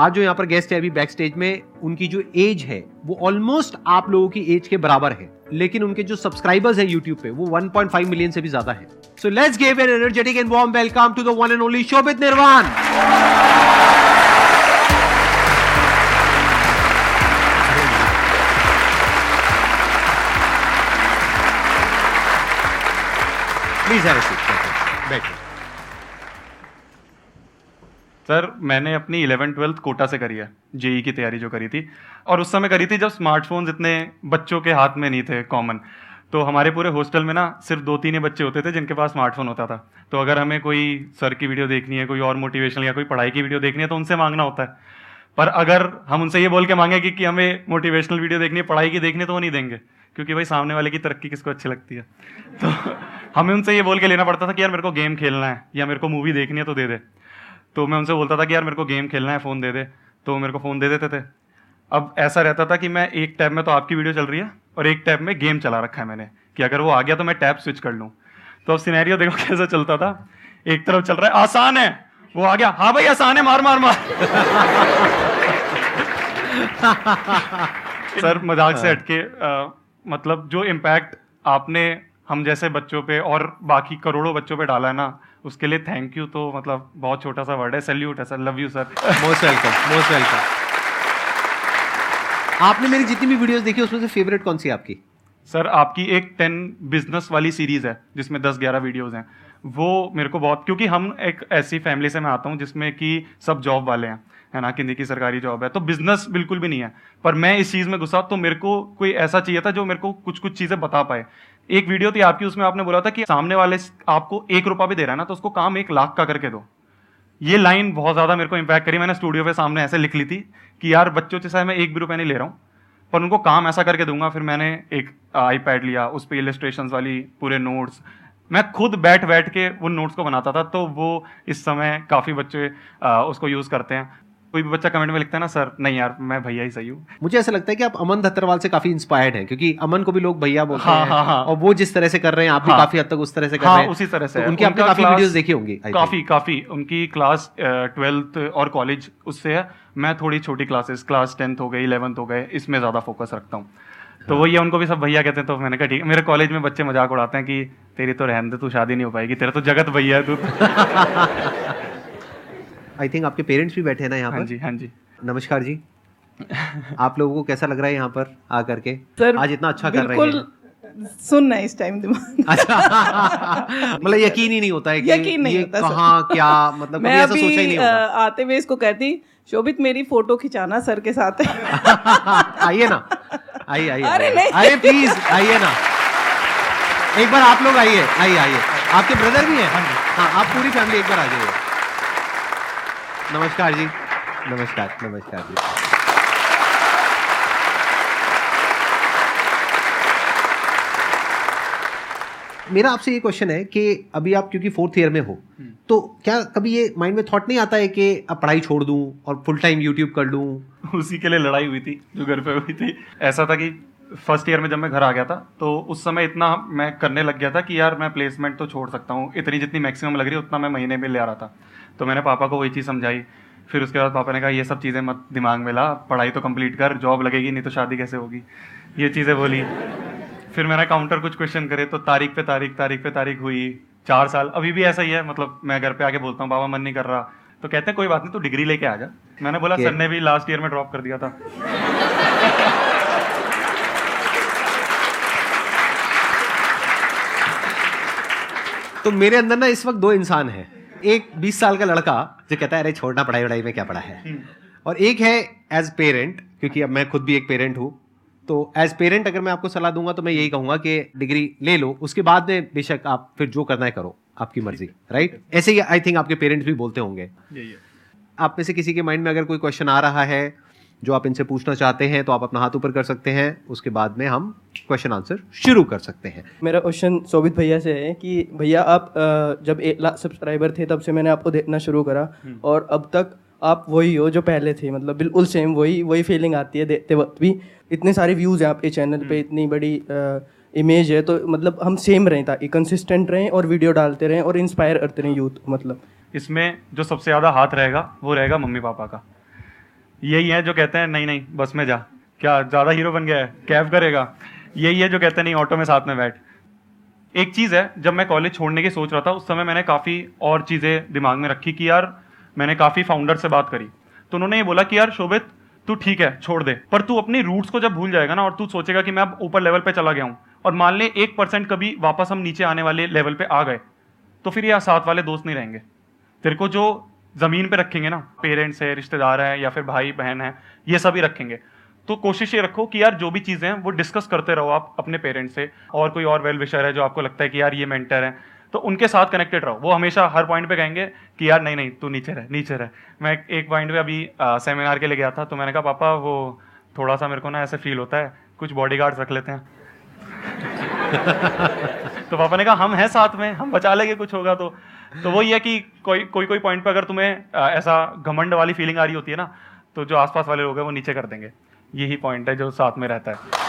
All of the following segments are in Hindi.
आज जो यहाँ पर गेस्ट है अभी बैक स्टेज में, उनकी जो एज है, वो ऑलमोस्ट आप लोगों की एज के बराबर है। लेकिन उनके जो सब्सक्राइबर्स है यूट्यूब पे, वो 1.5 मिलियन से भी ज़्यादा है। So let's give an energetic and warm welcome to the one and only Shobhit Nirvana please have a seat बैठिए सर मैंने अपनी इलेवन ट्वेल्थ कोटा से करी है जेई की तैयारी जो करी थी। और उस समय करी थी जब स्मार्टफोन्स इतने बच्चों के हाथ में नहीं थे कॉमन तो हमारे पूरे हॉस्टल में ना सिर्फ़ दो तीन ही बच्चे होते थे जिनके पास स्मार्टफ़ोन होता था। तो अगर हमें कोई सर की वीडियो देखनी है कोई और मोटिवेशनल या कोई पढ़ाई की वीडियो देखनी है तो उनसे मांगना होता है। पर अगर हम उनसे ये बोल के मांगे कि, कि हमें मोटिवेशनल वीडियो देखनी है पढ़ाई की देखनी है तो वो नहीं देंगे। क्योंकि भाई सामने वाले की तरक्की किसको अच्छी लगती है? तो हमें उनसे ये बोल के लेना पड़ता था कि यार मेरे को गेम खेलना है या मेरे को मूवी देखनी है तो दे दे। तो मैं उनसे बोलता था कि यार मेरे को गेम खेलना है फ़ोन दे दे। तो मेरे को फ़ोन दे देते थे। अब ऐसा रहता था कि मैं एक टैब में तो आपकी वीडियो चल रही है और एक टैब में गेम चला रखा है मैंने कि अगर वो आ गया तो मैं टैब स्विच कर लूँ। तो अब सिनेरियो देखो कैसा चलता था। एक तरफ़ चल रहा है आसान है। वो आ गया हाँ भाई आसान है मार मार मार। सर मज़ाक से हटके मतलब जो इम्पैक्ट आपने हम जैसे बच्चों पे और बाकी करोड़ों बच्चों पे डाला है ना उसके लिए थैंक यू तो मतलब बहुत छोटा सा वर्ड है। सैल्यूट है sir love you sir most welcome most welcome आपने मेरी जितनी भी वीडियोस देखी उसमें से फेवरेट कौन सी आपकी? सर आपकी एक टेन बिज़नेस वाली सीरीज़ है जिसमें दस ग्यारह वीडियोस हैं। वो मेरे को बहुत क्योंकि हम एक ऐसी फैमिली से मैं आता हूँ जिसमें कि सब जॉब वाले हैं है ना? किन्हीं की सरकारी जॉब है। तो बिज़नेस बिल्कुल भी नहीं है। पर मैं इस चीज़ में घुसा तो मेरे को कोई ऐसा चाहिए था जो मेरे को कुछ कुछ चीज़ें बता पाए। एक वीडियो थी आपकी, उसमें आपने बोला था कि सामने वाले आपको एक रुपया भी दे रहा है ना तो उसको काम एक लाख का करके दो। ये लाइन बहुत ज़्यादा मेरे को इम्पैक्ट करी। मैंने स्टूडियो पे सामने ऐसे लिख ली थी कि यार, बच्चों से मैं एक भी रुपया नहीं ले रहा हूँ, पर उनको काम ऐसा करके दूँगा। फिर मैंने एक आईपैड लिया, उस पर इलेस्ट्रेशन वाली पूरे नोट्स मैं खुद बैठ बैठ के उन नोट्स को बनाता था तो वो इस समय काफ़ी बच्चे उसको यूज़ करते हैं। कोई भी बच्चा कमेंट में लिखता है ना सर नहीं यार मैं भैया ही सही हूँ. मुझे ऐसा लगता है कि आप अमन धत्तरवाल से काफ़ी इंस्पायर्ड हैं क्योंकि अमन को भी लोग भैया बोलते हाँ, हैं हाँ, हाँ। और वो जिस तरह से कर रहे हैं आप भी हाँ। काफ़ी हद तक उस तरह से कर हाँ रहे हैं। उसी तरह से तो उनकी आपने काफ़ी वीडियोस देखी होंगी काफ़ी काफ़ी उनकी क्लास ट्वेल्थ और कॉलेज उससे है। मैं थोड़ी छोटी क्लासेस क्लास टेंथ हो गई इलेवंथ हो गए इसमें ज़्यादा फोकस रखता हूँ। तो वही है उनको भी सब भैया कहते हैं तो मैंने कहा ठीक है। मेरे कॉलेज में बच्चे मज़ाक उड़ाते हैं कि तेरी तो रहन दे तू शादी नहीं हो पाएगी तेरा तो जगत भैया है तू। आई थिंक आपके पेरेंट्स भी बैठे हैं ना यहाँ हाँ पर? जी हाँ जी। नमस्कार जी। आप लोगों को कैसा लग रहा है यहाँ पर आ करके सर आज इतना अच्छा कर रहे हैं। सुनना है इस टाइम दिमाग अच्छा। मतलब यकीन ही नहीं होता है कि यकीन नहीं ये होता। कहाँ क्या मतलब कभी मैं ऐसा सोचा ही नहीं होगा। आते हुए इसको कहती शोभित मेरी फ़ोटो खिंचाना सर के साथ। आइए ना। आइए आइए अरे नहीं। अरे प्लीज़ आइए ना। एक बार आप लोग आइए आइए आइए। आपके ब्रदर भी हैं? हाँ आप पूरी फैमिली एक बार आ जाइए। नमस्कार जी। नमस्कार नमस्कार जी। मेरा आपसे ये क्वेश्चन है कि अभी आप क्योंकि फोर्थ ईयर में हो तो क्या कभी ये माइंड में थॉट नहीं आता है कि अब पढ़ाई छोड़ दूँ और फुल टाइम यूट्यूब कर लूँ? उसी के लिए लड़ाई हुई थी जो घर पे हुई थी। ऐसा था कि फ़र्स्ट ईयर में जब मैं घर आ गया था तो उस समय इतना मैं करने लग गया था कि यार मैं प्लेसमेंट तो छोड़ सकता हूँ। इतनी जितनी मैक्सिमम लग रही है उतना मैं महीने में ले आ रहा था। तो मैंने पापा को वही चीज़ समझाई। फिर उसके बाद पापा ने कहा ये सब चीज़ें मत दिमाग में ला पढ़ाई तो कंप्लीट कर जॉब लगेगी नहीं तो शादी कैसे होगी? ये चीज़ें बोली। फिर मैंने काउंटर कुछ क्वेश्चन करे तो तारीख पे तारीख तारीख पे तारीख हुई चार साल। अभी भी ऐसा ही है मतलब मैं घर पे आके बोलता हूँ बाबा मन नहीं कर रहा। तो कहते हैं कोई बात नहीं तो डिग्री लेके आ जा। मैंने बोला सर ने भी लास्ट ईयर में ड्रॉप कर दिया था। तो मेरे अंदर ना इस वक्त दो इंसान हैं। एक 20 साल का लड़का जो कहता है अरे छोड़ना पढ़ाई वढ़ाई में क्या पढ़ा है? और एक है एज पेरेंट क्योंकि अब मैं खुद भी एक पेरेंट हूँ। तो एज पेरेंट अगर मैं आपको सलाह दूँगा तो मैं यही कहूँगा कि डिग्री ले लो। उसके बाद में बेशक आप फिर जो करना है करो आपकी मर्ज़ी राइट ऐसे ही आई थिंक आपके पेरेंट्स भी बोलते होंगे। आप में से किसी के माइंड में अगर कोई क्वेश्चन आ रहा है जो आप इनसे पूछना चाहते हैं तो आप अपना हाथ ऊपर कर सकते हैं। उसके बाद में हम क्वेश्चन आंसर शुरू कर सकते हैं। मेरा क्वेश्चन शोभित भैया से है कि भैया आप जब एक लाख सब्सक्राइबर थे तब से मैंने आपको देखना शुरू करा और अब तक आप वही हो जो पहले थे। मतलब बिल्कुल सेम वही वही फीलिंग आती है देखते वक्त भी। इतने सारे व्यूज़ हैं आपके चैनल पे इतनी बड़ी इमेज है। तो मतलब हम सेम रहें ताकि कंसिस्टेंट रहें और वीडियो डालते रहें और इंस्पायर करते रहें यूथ मतलब। इसमें जो सबसे ज़्यादा हाथ रहेगा वो रहेगा मम्मी पापा का। यही है जो कहते हैं, नहीं नहीं, बस में जा। क्या ज़्यादा हीरो बन गया है? कैब करेगा? यही है जो कहते हैं, नहीं ऑटो में साथ में बैठ। एक चीज़ है, जब मैं कॉलेज छोड़ने की सोच रहा था, उस समय मैंने काफ़ी और चीज़ें दिमाग में रखी कि यार, मैंने काफ़ी फाउंडर से बात करी। तो उन्होंने ये बोला कि, यार, शोभित, तू ठीक है, छोड़ दे। पर तू अपनी रूट्स को जब भूल जाएगा ना, और तू सोचेगा कि मैं अब ऊपर लेवल पे चला गया हूँ, और मान ले एक परसेंट कभी वापस हम नीचे आने वाले लेवल पे आ गए तो फिर ये साथ वाले दोस्त नहीं रहेंगे। तेरे को जो ज़मीन पे रखेंगे ना पेरेंट्स है, रिश्तेदार हैं, या फिर भाई, बहन है, ये सभी रखेंगे। तो कोशिश ये रखो कि यार जो भी चीज़ें हैं, वो डिस्कस करते रहो आप अपने पेरेंट्स से, और कोई और वेल विशर है जो आपको लगता है कि यार ये मेंटर है तो उनके साथ कनेक्टेड रहो। वो हमेशा हर पॉइंट पे कहेंगे कि यार नहीं नहीं, तू नीचे रह नीचे रह। मैं एक पॉइंट पे अभी सेमिनार के लिए गया था तो मैंने कहा, पापा, वो थोड़ा सा मेरे को ना ऐसे फील होता है, कुछ बॉडी रख लेते हैं। तो पापा ने कहा, हम हैं साथ में, हम बचा लेंगे कुछ होगा तो। तो वही है कि कोई कोई कोई पॉइंट पे अगर तुम्हें ऐसा घमंड वाली फीलिंग आ रही होती है ना तो जो आसपास वाले लोग हैं वो नीचे कर देंगे। यही पॉइंट है जो साथ में रहता है।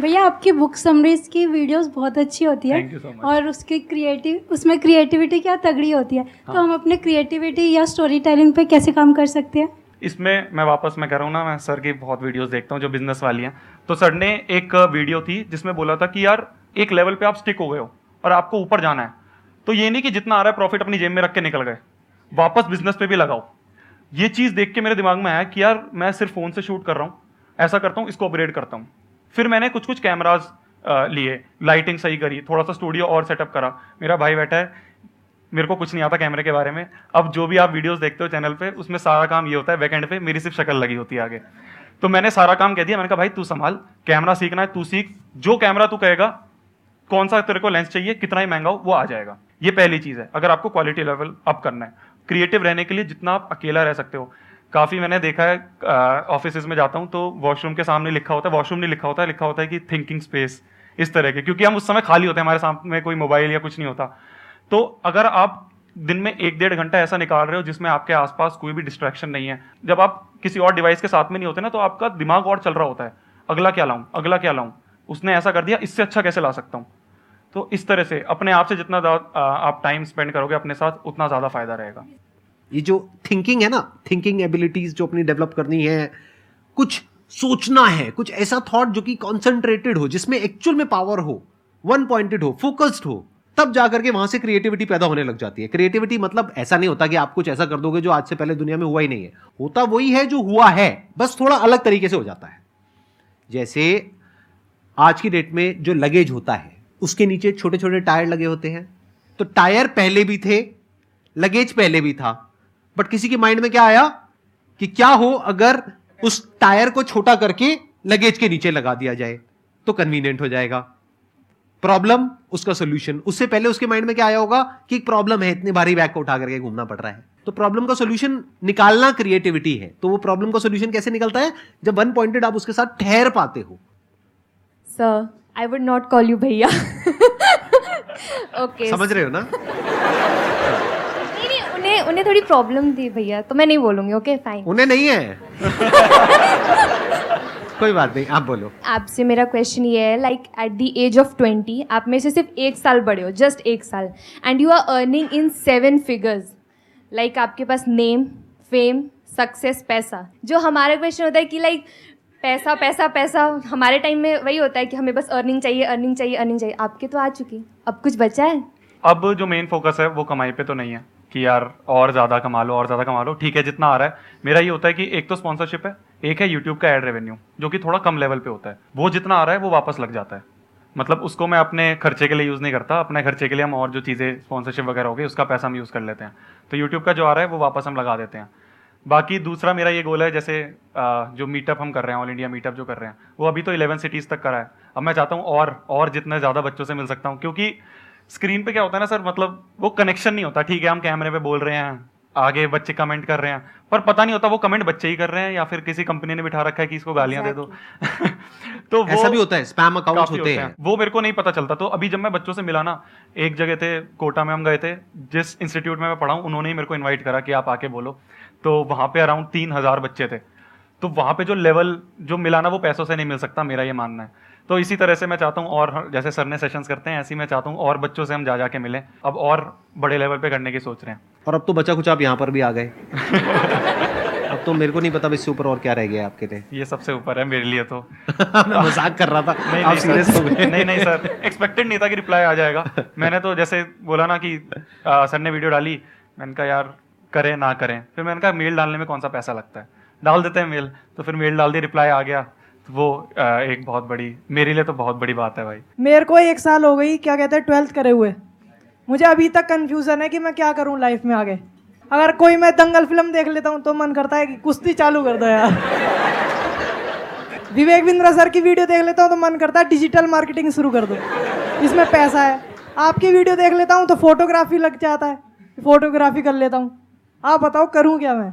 भैया आपकी बुक समरीज की वीडियोस बहुत अच्छी होती है so और उसकी क्रिएटिव उसमें क्रिएटिविटी क्या तगड़ी होती है? हाँ. तो हम अपने क्रिएटिविटी या स्टोरी टेलिंग पे कैसे काम कर सकते हैं? इसमें मैं वापस मैं कह रहा हूँ ना मैं सर की बहुत वीडियोस देखता हूँ जो बिज़नेस वाली हैं। तो सर ने एक वीडियो थी जिसमें बोला था कि यार, एक लेवल पे आप स्टिक हो गए हो और आपको ऊपर जाना है। तो ये नहीं कि जितना आ रहा है प्रॉफिट अपनी जेब में रख के निकल गए। वापस बिज़नेस पे भी लगाओ। ये चीज़ देख के मेरे दिमाग में आया कि यार, मैं सिर्फ़ फ़ोन से शूट कर रहा हूँ, ऐसा करता हूँ, इसको अपग्रेड करता हूँ। फिर मैंने कुछ कुछ कैमराज लिए लाइटिंग सही करी थोड़ा सा स्टूडियो और सेटअप करा। मेरा भाई बैठा है, मेरे को कुछ नहीं आता कैमरे के बारे में। अब जो भी आप वीडियोस देखते हो चैनल पे, उसमें सारा काम ये होता है बैकेंड पे, मेरी सिर्फ़ शक्ल लगी होती है आगे। तो मैंने सारा काम कह दिया। मैंने कहा, भाई, तू संभाल। कैमरा सीखना है, तू सीख। जो कैमरा तू कहेगा, कौन सा तेरे को लेंस चाहिए, कितना ही महँगा हो, वो आ जाएगा। ये पहली चीज़ है। अगर आपको क्वालिटी लेवल अप करना है। क्रिएटिव रहने के लिए जितना आप अकेला रह सकते हो। काफ़ी मैंने देखा है ऑफ़िस में जाता हूँ तो वॉशरूम के सामने लिखा होता है वॉशरूम नहीं लिखा होता है, लिखा होता है कि थिंकिंग स्पेस इस तरह के। क्योंकि हम उस समय खाली होते हैं, हमारे सामने कोई मोबाइल या कुछ नहीं होता। तो अगर आप दिन में एक डेढ़ घंटा ऐसा निकाल रहे हो जिसमें आपके आसपास कोई भी डिस्ट्रैक्शन नहीं है, जब आप किसी और डिवाइस के साथ में नहीं होते ना तो आपका दिमाग और चल रहा होता है। अगला क्या लाऊं? अगला क्या लाऊं? उसने ऐसा कर दिया, इससे अच्छा कैसे ला सकता हूँ? तो इस तरह से अपने आप से जितना आप टाइम स्पेंड करोगे अपने साथ, उतना ज़्यादा फ़ायदा रहेगा। ये जो थिंकिंग है ना थिंकिंग एबिलिटीज जो अपनी डेवलप करनी है, कुछ सोचना है, कुछ ऐसा थॉट जो कि कॉन्सेंट्रेटेड हो, जिसमें एक्चुअल में पावर हो वन पॉइंटेड हो फोकस्ड हो तब जाकर के वहाँ से क्रिएटिविटी पैदा होने लग जाती है। क्रिएटिविटी मतलब ऐसा नहीं होता कि आप कुछ ऐसा कर दोगे जो आज से पहले दुनिया में हुआ ही नहीं है। होता वही है जो हुआ है, बस थोड़ा अलग तरीके से हो जाता है। जैसे आज की डेट में जो लगेज होता है, उसके नीचे छोटे छोटे टायर लगे होते हैं। तो टायर पहले भी थे लगेज पहले भी था। बट किसी के माइंड में क्या आया कि क्या हो अगर उस टायर को छोटा करके लगेज के नीचे लगा दिया जाए तो कन्वीनियंट हो जाएगा। प्रॉब्लम उसका सोल्यूशन। उससे पहले उसके माइंड में क्या आया होगा कि एक प्रॉब्लम है इतने भारी बैग को उठा करके घूमना पड़ रहा है। तो प्रॉब्लम का सोल्यूशन निकालना क्रिएटिविटी है। तो वो प्रॉब्लम का सोल्यूशन कैसे निकलता है? जब वन पॉइंटेड आप उसके साथ ठहर पाते हो। Sir I would not call you भैया। ओके समझ रहे हो ना? नहीं उन्हें उन्हें थोड़ी प्रॉब्लम थी भैया तो मैं नहीं बोलूँगी ओके फाइन उन्हें नहीं है। कोई बात नहीं आप बोलो। आपसे मेरा क्वेश्चन ये है like at the age of twenty आप में से सिर्फ़ एक साल बड़े हो जस्ट एक साल and you are earning in seven figures like आपके पास नेम फेम सक्सेस पैसा। जो हमारा क्वेश्चन होता है कि लाइक पैसा पैसा पैसा हमारे टाइम में वही होता है कि हमें बस अर्निंग चाहिए अर्निंग चाहिए अर्निंग चाहिए। आपके तो आ चुकी। अब कुछ बचा है? अब जो मेन फोकस है वो कमाई पे तो नहीं है कि यार और ज़्यादा कमा लो और ज़्यादा कमा लो ठीक है जितना आ रहा है। मेरा ये होता है कि एक तो स्पॉन्सरशिप है एक है यूट्यूब का एड रेवेन्यू जो कि थोड़ा कम लेवल पे होता है। वो जितना आ रहा है, वो वापस लग जाता है। मतलब उसको मैं अपने खर्चे के लिए यूज़ नहीं करता, अपने खर्चे के लिए हम और जो चीज़ें स्पॉन्सरशिप वगैरह हो गई, उसका पैसा हम यूज़ कर लेते हैं। तो यूट्यूब का जो आ रहा है, वो वापस हम लगा देते हैं। बाकी दूसरा मेरा ये गोल है, जैसे जो मीटअप हम कर रहे हैं ऑल इंडिया मीटअप जो कर रहे हैं, वो अभी तो इलेवन सिटीज़ तक करा है। अब मैं चाहता हूँ और और जितने ज़्यादा बच्चों से मिल सकता हूँ, क्योंकि स्क्रीन पे क्या होता है ना सर मतलब वो कनेक्शन नहीं होता। ठीक है, हम कैमरे पे बोल रहे हैं आगे बच्चे कमेंट कर रहे हैं। पर पता नहीं होता वो कमेंट बच्चे ही कर रहे हैं या फिर किसी कंपनी ने बिठा रखा है कि इसको गालियाँ exactly. दे। दो तो वो ऐसा भी होता है स्पैम अकाउंट्स होते, होते हैं। वो मेरे को नहीं पता चलता। तो अभी जब मैं बच्चों से मिला ना एक जगह थे कोटा में हम गए थे जिस इंस्टीट्यूट में मैं पढ़ा उन्होंने ही मेरे को इन्वाइट करा कि आप आके बोलो। तो वहाँ पे अराउंड तीन हज़ार बच्चे थे। तो वहाँ पे जो लेवल जो मिला ना वो पैसों से नहीं मिल सकता मेरा ये मानना है। तो इसी तरह से मैं चाहता हूँ और जैसे सर ने सेशंस करते हैं ऐसे ही मैं चाहता हूँ और बच्चों से हम जा जाके मिलें। अब और बड़े लेवल पे करने की सोच रहे हैं। और अब तो बचा कुछ आप यहाँ पर भी आ गए। अब तो मेरे को नहीं पता इससे ऊपर और क्या रह गया आपके लिए। ये सबसे ऊपर है मेरे लिए तो। मैं मज़ाक कर रहा था। नहीं आप नहीं सीरियस हो सर गए। नहीं नहीं सर एक्सपेक्टेड नहीं था कि रिप्लाई आ जाएगा। मैंने तो जैसे बोला ना कि आ, सर ने वीडियो डाली। मैंने कहा यार करें ना करें। फिर मैंने कहा मेल डालने में कौन सा पैसा लगता है? डाल देते हैं मेल। तो फिर मेल डाल दी रिप्लाई आ गया। वो एक बहुत बड़ी, मेरे लिए तो बहुत बड़ी बात है भाई। मेरे को एक साल हो गई, क्या कहते हैं, ट्वेल्थ करे हुए। मुझे अभी तक कंफ्यूजन है कि मैं क्या करूँ लाइफ में आगे। अगर कोई मैं दंगल फ़िल्म देख लेता हूँ तो मन करता है कि कुश्ती चालू कर दो यार। विवेक बिंद्रा सर की वीडियो देख लेता हूँ तो मन करता है डिजिटल मार्केटिंग शुरू कर दो। इसमें पैसा है। आपकी वीडियो देख लेता हूँ तो फोटोग्राफी लग जाता है। फोटोग्राफी कर लेता हूँ। आप बताओ, करूँ क्या मैं?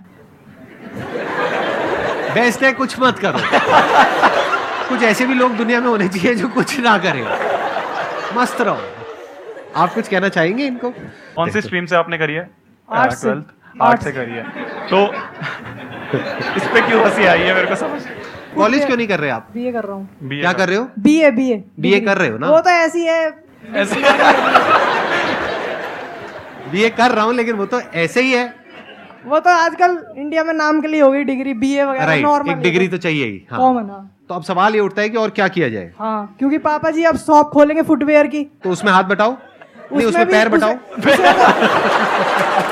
बेस्ट है कुछ मत करो। कुछ ऐसे भी लोग दुनिया में होने चाहिए जो कुछ ना करें। मस्त रहो। आप कुछ कहना चाहेंगे इनको? कौन सी स्ट्रीम से आपने करी है? आर्ट से। ट्वेल्थ आर्ट से करी है। तो इस पे क्यों हँसी आई है मेरे को समझ? कॉलेज क्यों नहीं कर रहे आप? बीए कर रहा हूँ। क्या कर रहे हो? बीए बीए बीए कर रहे हो ना? वो तो ऐसी है। ऐसे बीए कर रहा हूँ लेकिन वो तो ऐसे ही है। वो तो आजकल इंडिया में नाम के लिए होगी डिग्री बी ए वगैरह नॉर्मल एक डिग्री तो चाहिए ही हाँ। कॉमन हाँ। तो अब सवाल ये उठता है कि और क्या किया जाए? हाँ क्योंकि पापा जी अब शॉप खोलेंगे फुटवेयर की। तो उसमें हाथ बटाओ। नहीं उसमें पैर बटाओ।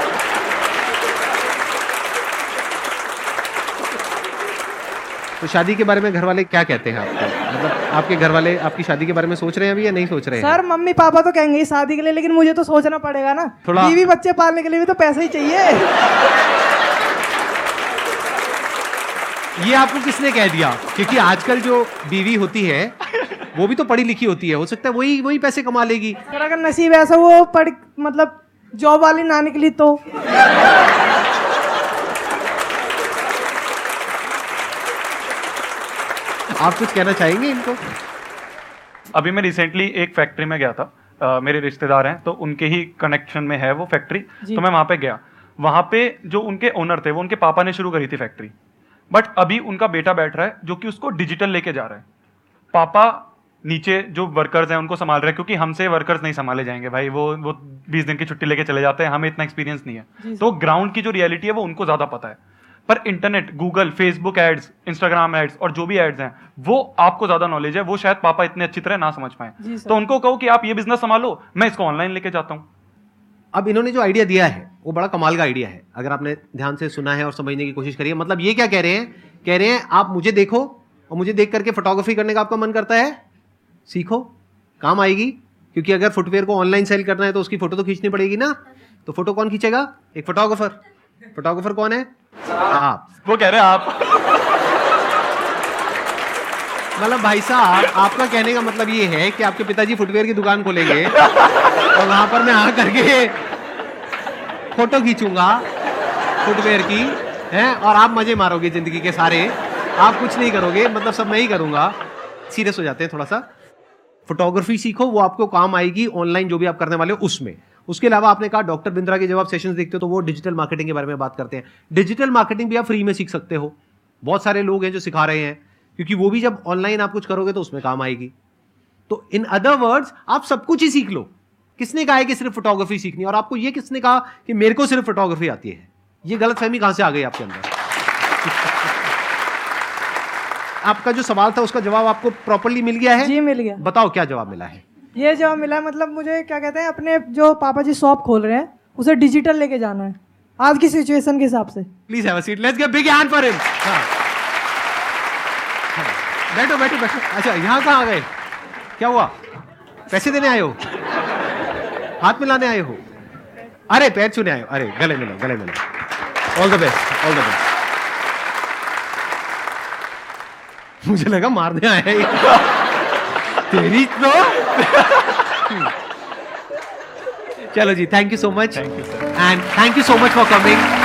तो- शादी के बारे में घर वाले क्या कहते हैं आपको? मतलब आपके घर वाले आपकी शादी के बारे में सोच रहे हैं अभी या नहीं सोच रहे हैं? सर मम्मी पापा तो कहेंगे शादी के लिए लेकिन मुझे तो सोचना पड़ेगा ना। थोड़ा- बीवी बच्चे पालने के लिए भी तो पैसा ही चाहिए। ये आपको किसने कह दिया? क्योंकि आजकल जो बीवी होती है वो भी तो पढ़ी लिखी होती है। हो सकता है वही वही पैसे कमा लेगी। अगर नसीब ऐसा वो पढ़ मतलब जॉब वाली ना निकली तो। आप कुछ कहना चाहेंगे इनको? अभी मैं रिसेंटली एक फैक्ट्री में गया था। अ, मेरे रिश्तेदार हैं तो उनके ही कनेक्शन में है वो फैक्ट्री तो मैं वहाँ पे गया। वहाँ पे जो उनके ओनर थे वो उनके पापा ने शुरू करी थी फैक्ट्री बट अभी उनका बेटा बैठ रहा है जो कि उसको डिजिटल लेके जा रहा है। पापा नीचे जो वर्कर्स हैं उनको संभाल रहे हैं क्योंकि हमसे वर्कर्स नहीं संभाले जाएँगे। भाई वो वो बीस दिन की छुट्टी लेके चले जाते हैं हमें इतना एक्सपीरियंस नहीं है। तो ग्राउंड की जो रियलिटी है वो उनको ज़्यादा पता है। पर internet Google Facebook ads Instagram ads और जो भी एड्स हैं वो आपको ज़्यादा नॉलेज है वो शायद पापा इतने अच्छी तरह ना समझ पाए। तो उनको कहो कि आप ये बिज़नेस संभालो मैं इसको ऑनलाइन लेके जाता हूँ। अब इन्होंने जो आइडिया दिया है वो बड़ा कमाल का आइडिया है। अगर आपने ध्यान से सुना है और समझने की कोशिश करी है मतलब ये क्या कह रहे हैं? कह रहे हैं आप मुझे देखो और मुझे देख करके फोटोग्राफी करने का आपका मन करता है? सीखो काम आएगी क्योंकि अगर फुटवेयर को ऑनलाइन सेल करना है तो उसकी फ़ोटो तो खींचनी पड़ेगी ना। तो फ़ोटो कौन खींचेगा? एक फोटोग्राफर फोटोग्राफर कौन है? आप वो कह रहे हैं आप। मतलब भाई साहब, आपका कहने का मतलब ये है कि आपके पिताजी फुटवेयर की दुकान खोलेंगे और वहाँ पर मैं आ करके फ़ोटो खींचूँगा फुटवेयर की, हैं, और आप मज़े मारोगे ज़िंदगी के सारे। आप कुछ नहीं करोगे मतलब सब मैं ही करूँगा। सीरियस हो जाते हैं थोड़ा सा। फोटोग्राफी सीखो, वो आपको काम आएगी ऑनलाइन जो भी आप करने वाले हो, उसमें। उसके अलावा आपने कहा डॉक्टर बिंद्रा के जब आप सेशंस देखते हो तो वो डिजिटल मार्केटिंग के बारे में बात करते हैं। डिजिटल मार्केटिंग भी आप फ्री में सीख सकते हो। बहुत सारे लोग हैं जो सिखा रहे हैं क्योंकि वो भी जब ऑनलाइन आप कुछ करोगे तो उसमें काम आएगी। तो इन अदर वर्ड्स आप सब कुछ ही सीख लो। किसने कहा है कि सिर्फ़ फोटोग्राफी सीखनी और आपको ये किसने कहा कि मेरे को सिर्फ़ फोटोग्राफी आती है? ये गलत फहमी कहाँ से आ गई आपके अंदर? आपका जो सवाल था उसका जवाब आपको प्रॉपरली मिल गया है? जी मिल गया। बताओ क्या जवाब मिला है? ये जवाब मिला मतलब मुझे क्या कहते हैं, अपने जो पापा जी शॉप खोल रहे हैं, उसे डिजिटल लेके जाना है। आज की सिचुएशन के हिसाब से। Please have a seat let's get big hand for him बैठो बैठो बैठो। अच्छा यहाँ कहाँ आ गए? क्या हुआ? पैसे देने आए हो? हाथ मिलाने आए हो? अरे, पैर छूने आए हो। अरे, गले मिलो गले मिलो। All the best all the best मुझे लगा मारने आया Very, no? Chalo thank you so much. And thank you so much for coming.